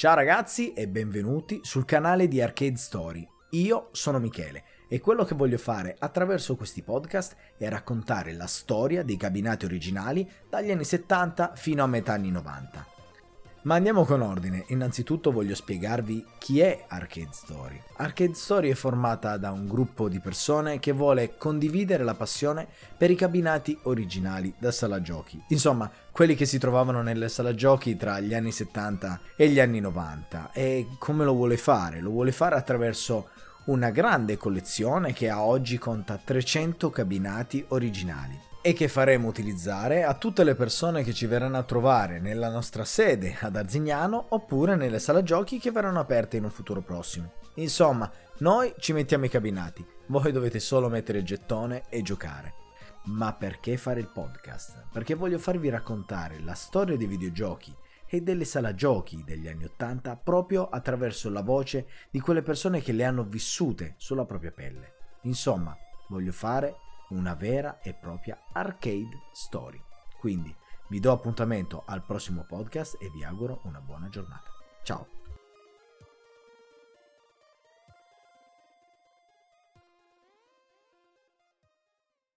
Ciao ragazzi e benvenuti sul canale di Arcade Story. Io sono Michele e quello che voglio fare attraverso questi podcast è raccontare la storia dei cabinati originali dagli anni 70 fino a metà anni 90. Ma andiamo con ordine, innanzitutto voglio spiegarvi chi è Arcade Story. Arcade Story è formata da un gruppo di persone che vuole condividere la passione per i cabinati originali da sala giochi. Insomma, quelli che si trovavano nelle sala giochi tra gli anni 70 e gli anni 90. E come lo vuole fare? Lo vuole fare attraverso una grande collezione che a oggi conta 300 cabinati originali e che faremo utilizzare a tutte le persone che ci verranno a trovare nella nostra sede ad Arzignano oppure nelle sala giochi che verranno aperte in un futuro prossimo. Insomma, noi ci mettiamo i cabinati, voi dovete solo mettere il gettone e giocare. Ma perché fare il podcast? Perché voglio farvi raccontare la storia dei videogiochi e delle sala giochi degli anni Ottanta proprio attraverso la voce di quelle persone che le hanno vissute sulla propria pelle. Insomma, voglio fare una vera e propria arcade story. Quindi vi do appuntamento al prossimo podcast e vi auguro una buona giornata. Ciao!